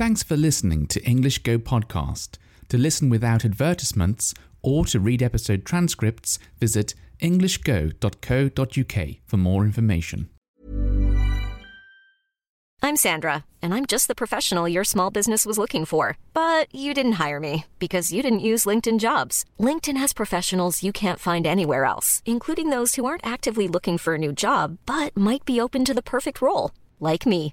Thanks for listening to English Go Podcast. To listen without advertisements or to read episode transcripts, visit englishgo.co.uk for more information. I'm Sandra, and I'm just the professional your small business was looking for. But you didn't hire me because you didn't use LinkedIn jobs. LinkedIn has professionals you can't find anywhere else, including those who aren't actively looking for a new job but might be open to the perfect role, like me.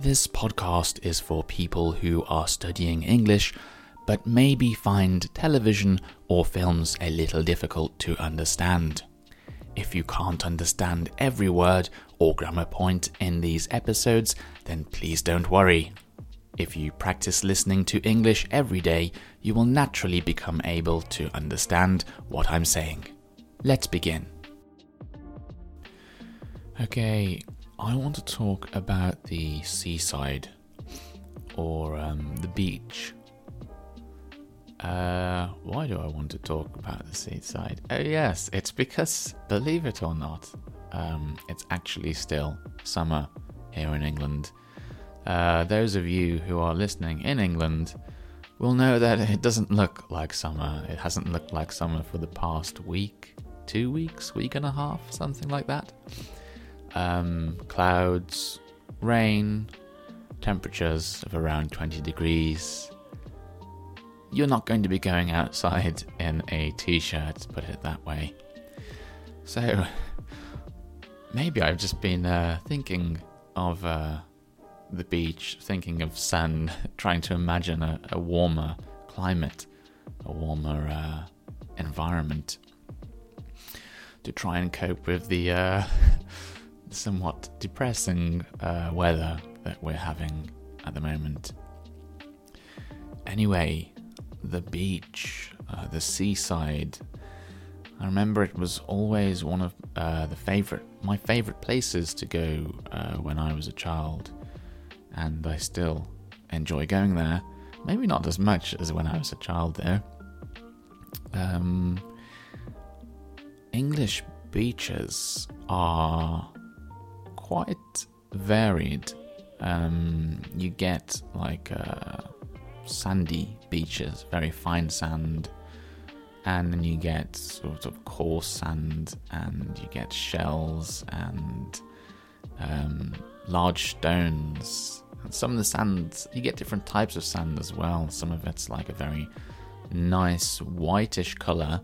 This podcast is for people who are studying English but maybe find television or films a little difficult to understand. If you can't understand every word or grammar point in these episodes, then please don't worry. If you practice listening to English every day, you will naturally become able to understand what I'm saying. Let's begin. Okay, I want to talk about the seaside or um, the beach. Uh, why do I want to talk about the seaside? Oh, yes, it's because, believe it or not, um, it's actually still summer here in England. Uh, those of you who are listening in England will know that it doesn't look like summer. It hasn't looked like summer for the past week, two weeks, week and a half, something like that. Um, clouds, rain, temperatures of around 20 degrees. You're not going to be going outside in a t shirt, put it that way. So, maybe I've just been uh, thinking of uh, the beach, thinking of sun, trying to imagine a, a warmer climate, a warmer uh, environment to try and cope with the uh, somewhat depressing uh, weather that we're having at the moment. Anyway, the beach, uh, the seaside. I remember it was always one of uh, the favorite, my favorite places to go uh, when I was a child, and I still enjoy going there. Maybe not as much as when I was a child, though. Um, English beaches are quite varied. Um, you get like uh, sandy beaches, very fine sand, and then you get sort of coarse sand, and you get shells and um, large stones. And some of the sand, you get different types of sand as well. Some of it's like a very nice whitish color,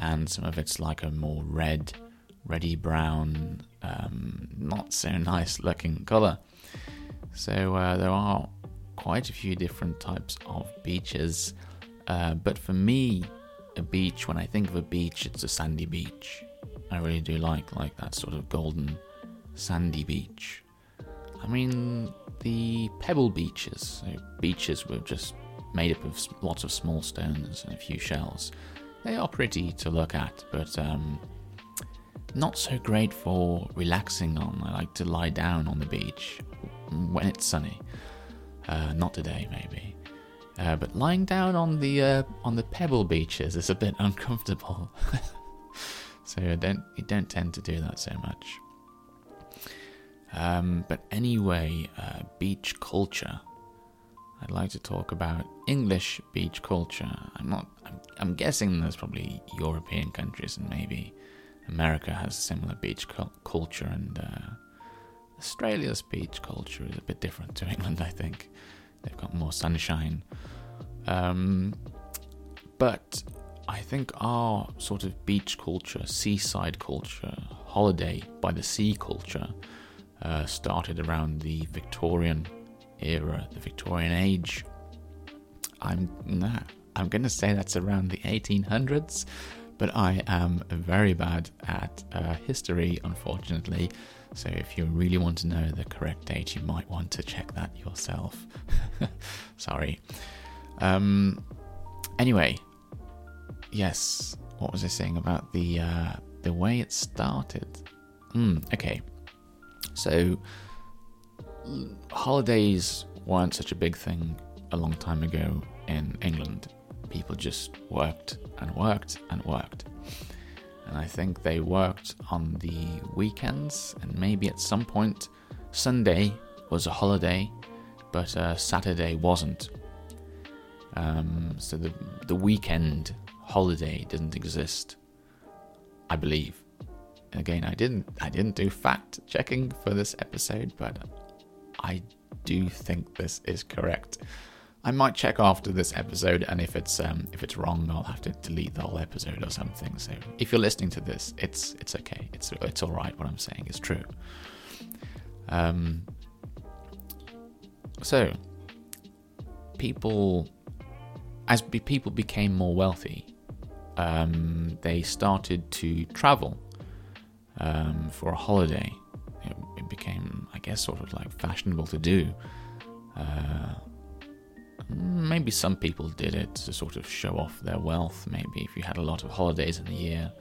and some of it's like a more red, reddy brown, um, not so nice looking color. So uh, there are quite a few different types of beaches, uh, but for me, a beach. When I think of a beach, it's a sandy beach. I really do like like that sort of golden, sandy beach. I mean, the pebble beaches, so beaches with just made up of lots of small stones and a few shells. They are pretty to look at, but um, not so great for relaxing on. I like to lie down on the beach when it's sunny. Uh, not today, maybe. Uh, but lying down on the uh, on the pebble beaches is a bit uncomfortable. so you don't you don't tend to do that so much. Um, but anyway, uh, beach culture. I'd like to talk about English beach culture. I'm not. I'm, I'm guessing there's probably European countries and maybe America has a similar beach cu- culture, and uh, Australia's beach culture is a bit different to England. I think they've got more sunshine. Um, but I think our sort of beach culture, seaside culture, holiday by the sea culture uh, started around the Victorian era, the Victorian age. I'm nah, I'm gonna say that's around the 1800s, but I am very bad at uh, history, unfortunately. So if you really want to know the correct date, you might want to check that yourself. Sorry. Um, anyway, yes. What was I saying about the uh, the way it started? Mm, okay. So holidays weren't such a big thing a long time ago in England. People just worked and worked and worked. And I think they worked on the weekends, and maybe at some point Sunday was a holiday, but uh, Saturday wasn't. Um, so the the weekend holiday didn't exist, I believe. Again, I didn't I didn't do fact checking for this episode, but I do think this is correct. I might check after this episode, and if it's um, if it's wrong, I'll have to delete the whole episode or something. So if you're listening to this, it's it's okay. It's it's all right. What I'm saying is true. Um. So people, as people became more wealthy, um, they started to travel um, for a holiday. It, it, became, I guess, sort of like fashionable to do. Uh, maybe some people did it to sort of show off their wealth. Maybe if you had a lot of holidays in the year,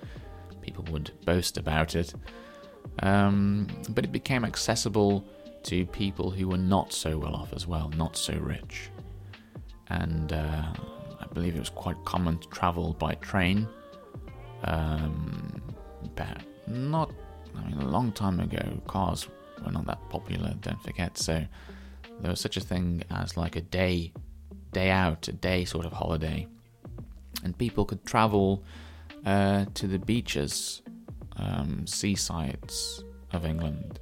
people would boast about it. Um, but it became accessible to people who were not so well off as well, not so rich. And uh, I believe it was quite common to travel by train. Um, but not, I mean, a long time ago, cars were not that popular, don't forget. So there was such a thing as like a day, day out, a day sort of holiday. And people could travel uh, to the beaches, um, seasides of England.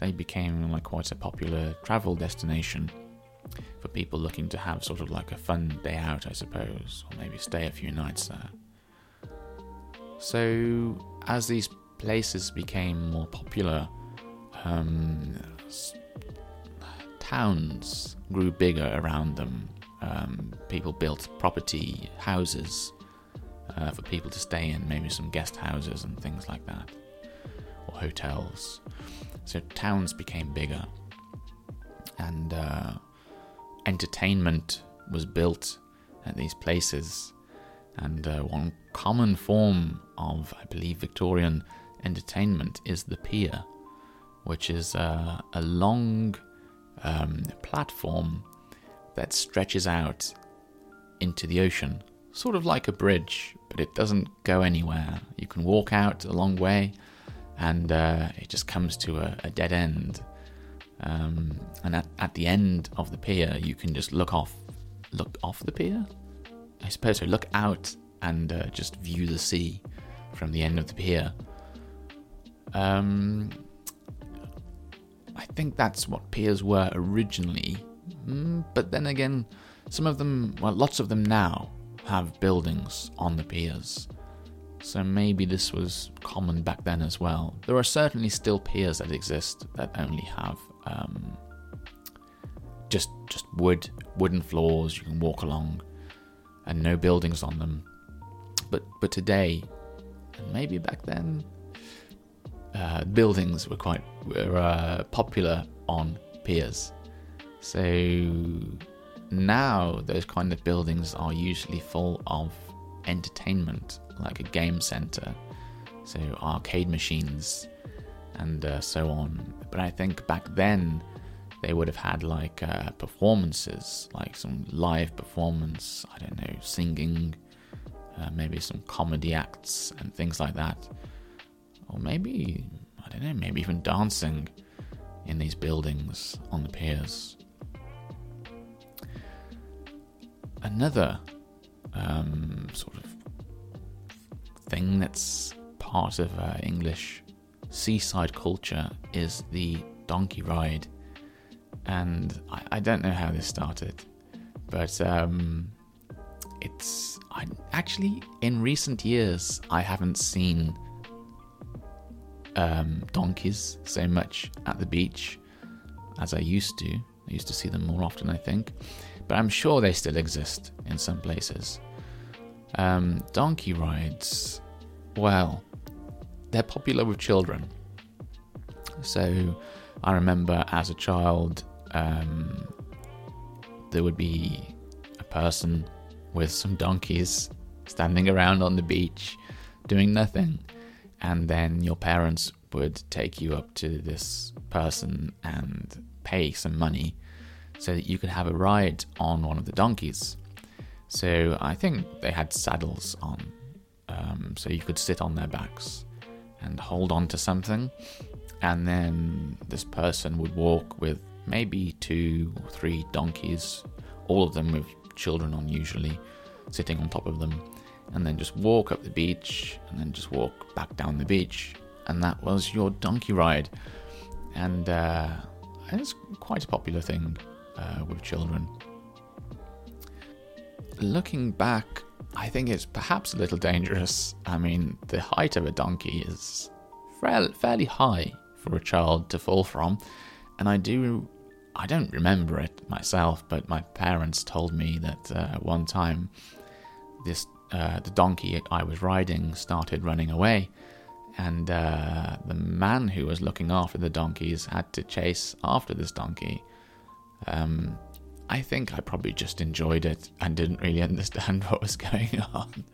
They became like quite a popular travel destination for people looking to have sort of like a fun day out, I suppose, or maybe stay a few nights there. So, as these places became more popular, um, towns grew bigger around them. Um, people built property, houses uh, for people to stay in, maybe some guest houses and things like that, or hotels. So towns became bigger, and uh, entertainment was built at these places. And uh, one common form of, I believe, Victorian entertainment is the pier, which is uh, a long um, platform that stretches out into the ocean, sort of like a bridge, but it doesn't go anywhere. You can walk out a long way, and uh, it just comes to a, a dead end. Um, and at, at the end of the pier, you can just look off, look off the pier. I suppose so. Look out and uh, just view the sea from the end of the pier. Um, I think that's what piers were originally, mm, but then again, some of them, well, lots of them now have buildings on the piers. So maybe this was common back then as well. There are certainly still piers that exist that only have um, just just wood, wooden floors you can walk along, and no buildings on them. But but today, and maybe back then, uh, buildings were quite were uh, popular on piers. So now those kind of buildings are usually full of entertainment, like a game center, so arcade machines and uh, so on. But I think back then they would have had like uh, performances, like some live performance. I don't know, singing, uh, maybe some comedy acts and things like that. or maybe, I don't know, maybe even dancing in these buildings on the piers. Another um, sort of thing that's part of uh, English seaside culture is the donkey ride. And I, I don't know how this started, but um, it's I, actually in recent years I haven't seen um, donkeys so much at the beach as I used to. I used to see them more often, I think, but I'm sure they still exist in some places. Um, donkey rides, well, they're popular with children. So I remember as a child, um, there would be a person with some donkeys standing around on the beach doing nothing. And then your parents would take you up to this person and pay some money so that you could have a ride on one of the donkeys. So I think they had saddles on, um, so you could sit on their backs and hold on to something. And then this person would walk with maybe two or three donkeys, all of them with children on, usually sitting on top of them, and then just walk up the beach and then just walk back down the beach. And that was your donkey ride. And uh, it's quite a popular thing uh, with children. Looking back, I think it's perhaps a little dangerous. I mean, the height of a donkey is fairly high for a child to fall from, and I do. I don't remember it myself, but my parents told me that uh, one time this uh, the donkey I was riding started running away, and uh, the man who was looking after the donkeys had to chase after this donkey. Um, I think I probably just enjoyed it and didn't really understand what was going on.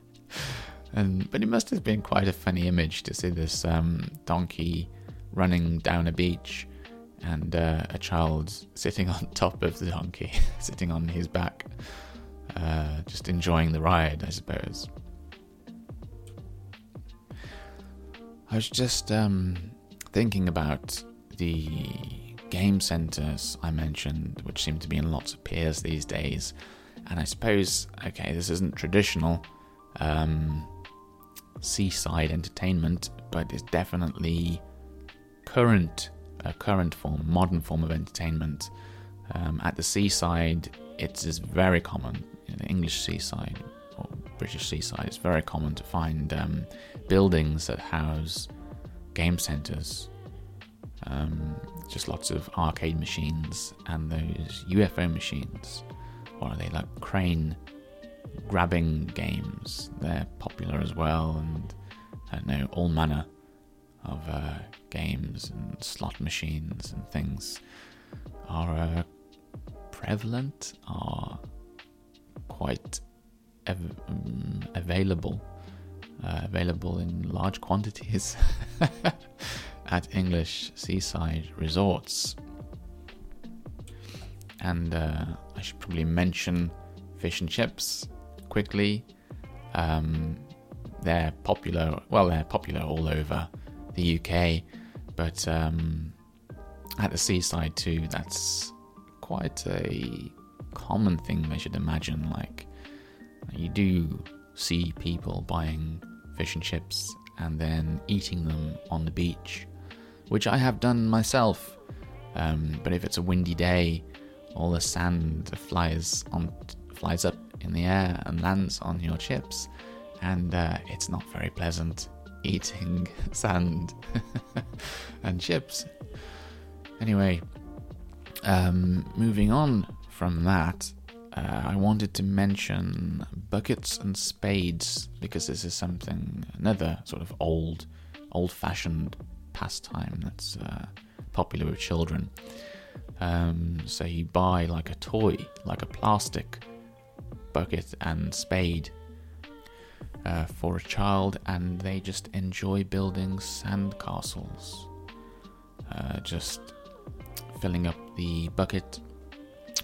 and but it must have been quite a funny image to see this um, donkey running down a beach and uh, a child sitting on top of the donkey, sitting on his back, uh, just enjoying the ride, I suppose. I was just um, thinking about the game centres I mentioned, which seem to be in lots of piers these days. And I suppose, okay, this isn't traditional um, seaside entertainment, but it's definitely current, a current form, modern form of entertainment. Um, at the seaside, it is very common in the English seaside or British seaside. It's very common to find um, buildings that house game centres um, just lots of arcade machines and those UFO machines, or are they like crane grabbing games? They're popular as well, and I don't know, all manner of uh, games and slot machines and things are uh, prevalent, are quite ev- um, available, uh, available in large quantities. at English seaside resorts. And uh, I should probably mention fish and chips quickly. Um, they're popular, well, they're popular all over the UK, but um, at the seaside too, that's quite a common thing, I should imagine. Like, you do see people buying fish and chips and then eating them on the beach which I have done myself. Um, but if it's a windy day, all the sand flies on flies up in the air and lands on your chips, and uh, it's not very pleasant eating sand and chips. Anyway, um, moving on from that, uh, I wanted to mention buckets and spades because this is something another sort of old, old-fashioned pastime that's uh, popular with children. Um, so you buy like a toy, like a plastic bucket and spade uh, for a child, and they just enjoy building sand castles. Uh, just filling up the bucket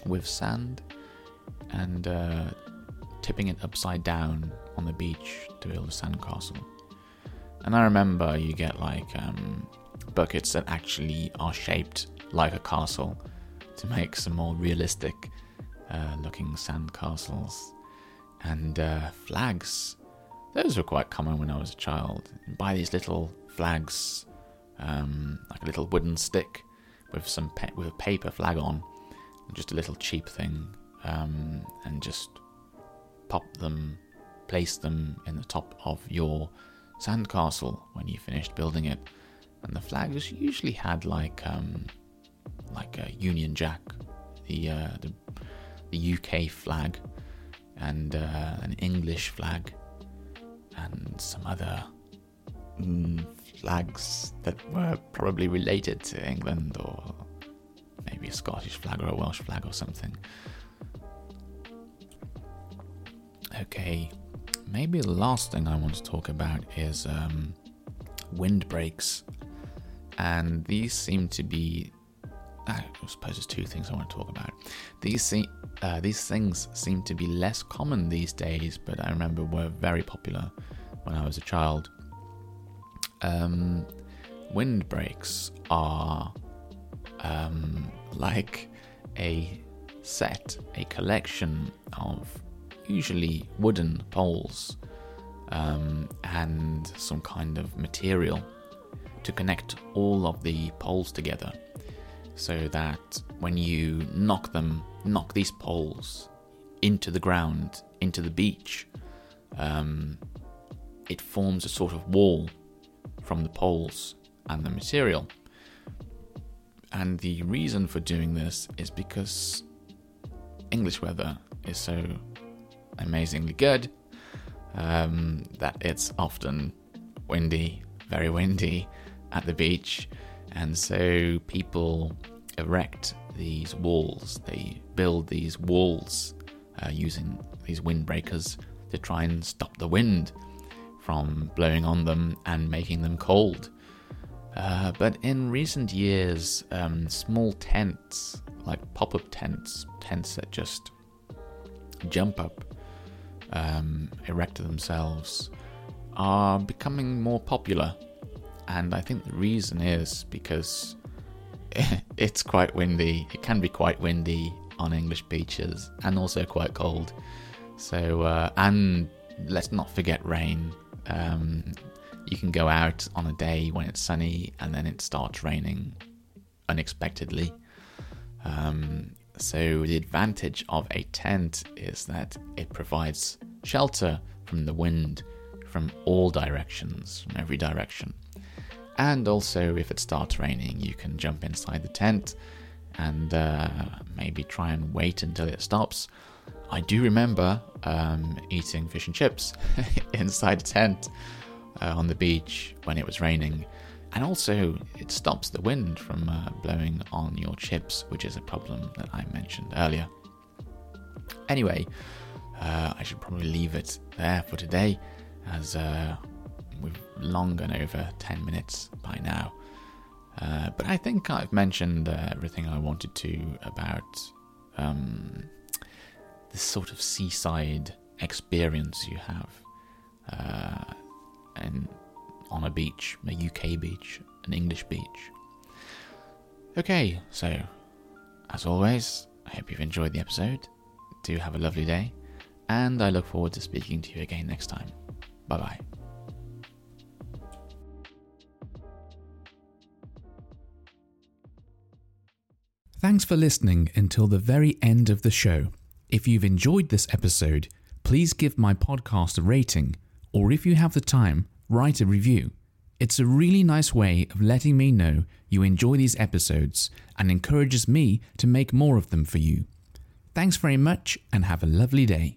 with sand and uh, tipping it upside down on the beach to build a sandcastle. And I remember you get like um, buckets that actually are shaped like a castle to make some more realistic uh, looking sand castles. And uh, flags. Those were quite common when I was a child. You buy these little flags, um, like a little wooden stick with some pa- with a paper flag on, just a little cheap thing, um, and just pop them, place them in the top of your sandcastle when you finished building it. And the flags usually had like um, like a Union Jack, the uh, the, the UK flag, and uh, an English flag, and some other mm, flags that were probably related to England or maybe a Scottish flag or a Welsh flag or something. Okay, maybe the last thing I want to talk about is um, windbreaks. And these seem to be. I suppose there's two things I want to talk about. These se- uh, these things seem to be less common these days, but I remember were very popular when I was a child. Um, windbreaks are um, like a set, a collection of usually wooden poles um, and some kind of material to connect all of the poles together so that when you knock them, knock these poles into the ground, into the beach, um, it forms a sort of wall from the poles and the material. And the reason for doing this is because English weather is so amazingly good um, that it's often windy, very windy at the beach, and so people erect these walls. They build these walls uh, using these windbreakers to try and stop the wind from blowing on them and making them cold. Uh, but in recent years, um, small tents, like pop up tents, tents that just jump up, um, erect themselves, are becoming more popular. And I think the reason is because it's quite windy. It can be quite windy on English beaches and also quite cold. So, uh, and let's not forget rain. Um, you can go out on a day when it's sunny and then it starts raining unexpectedly. Um, so, the advantage of a tent is that it provides shelter from the wind from all directions, from every direction. And also, if it starts raining, you can jump inside the tent and uh, maybe try and wait until it stops. I do remember um, eating fish and chips inside a tent uh, on the beach when it was raining. And also, it stops the wind from uh, blowing on your chips, which is a problem that I mentioned earlier. Anyway, uh, I should probably leave it there for today, as uh, we've long gone over 10 minutes by now. Uh, but I think I've mentioned uh, everything I wanted to about um, this sort of seaside experience you have uh, and on a beach, a UK beach, an English beach. Okay, so as always, I hope you've enjoyed the episode. Do have a lovely day, and I look forward to speaking to you again next time. Bye bye. Thanks for listening until the very end of the show. If you've enjoyed this episode, please give my podcast a rating, or if you have the time, write a review. It's a really nice way of letting me know you enjoy these episodes and encourages me to make more of them for you. Thanks very much and have a lovely day.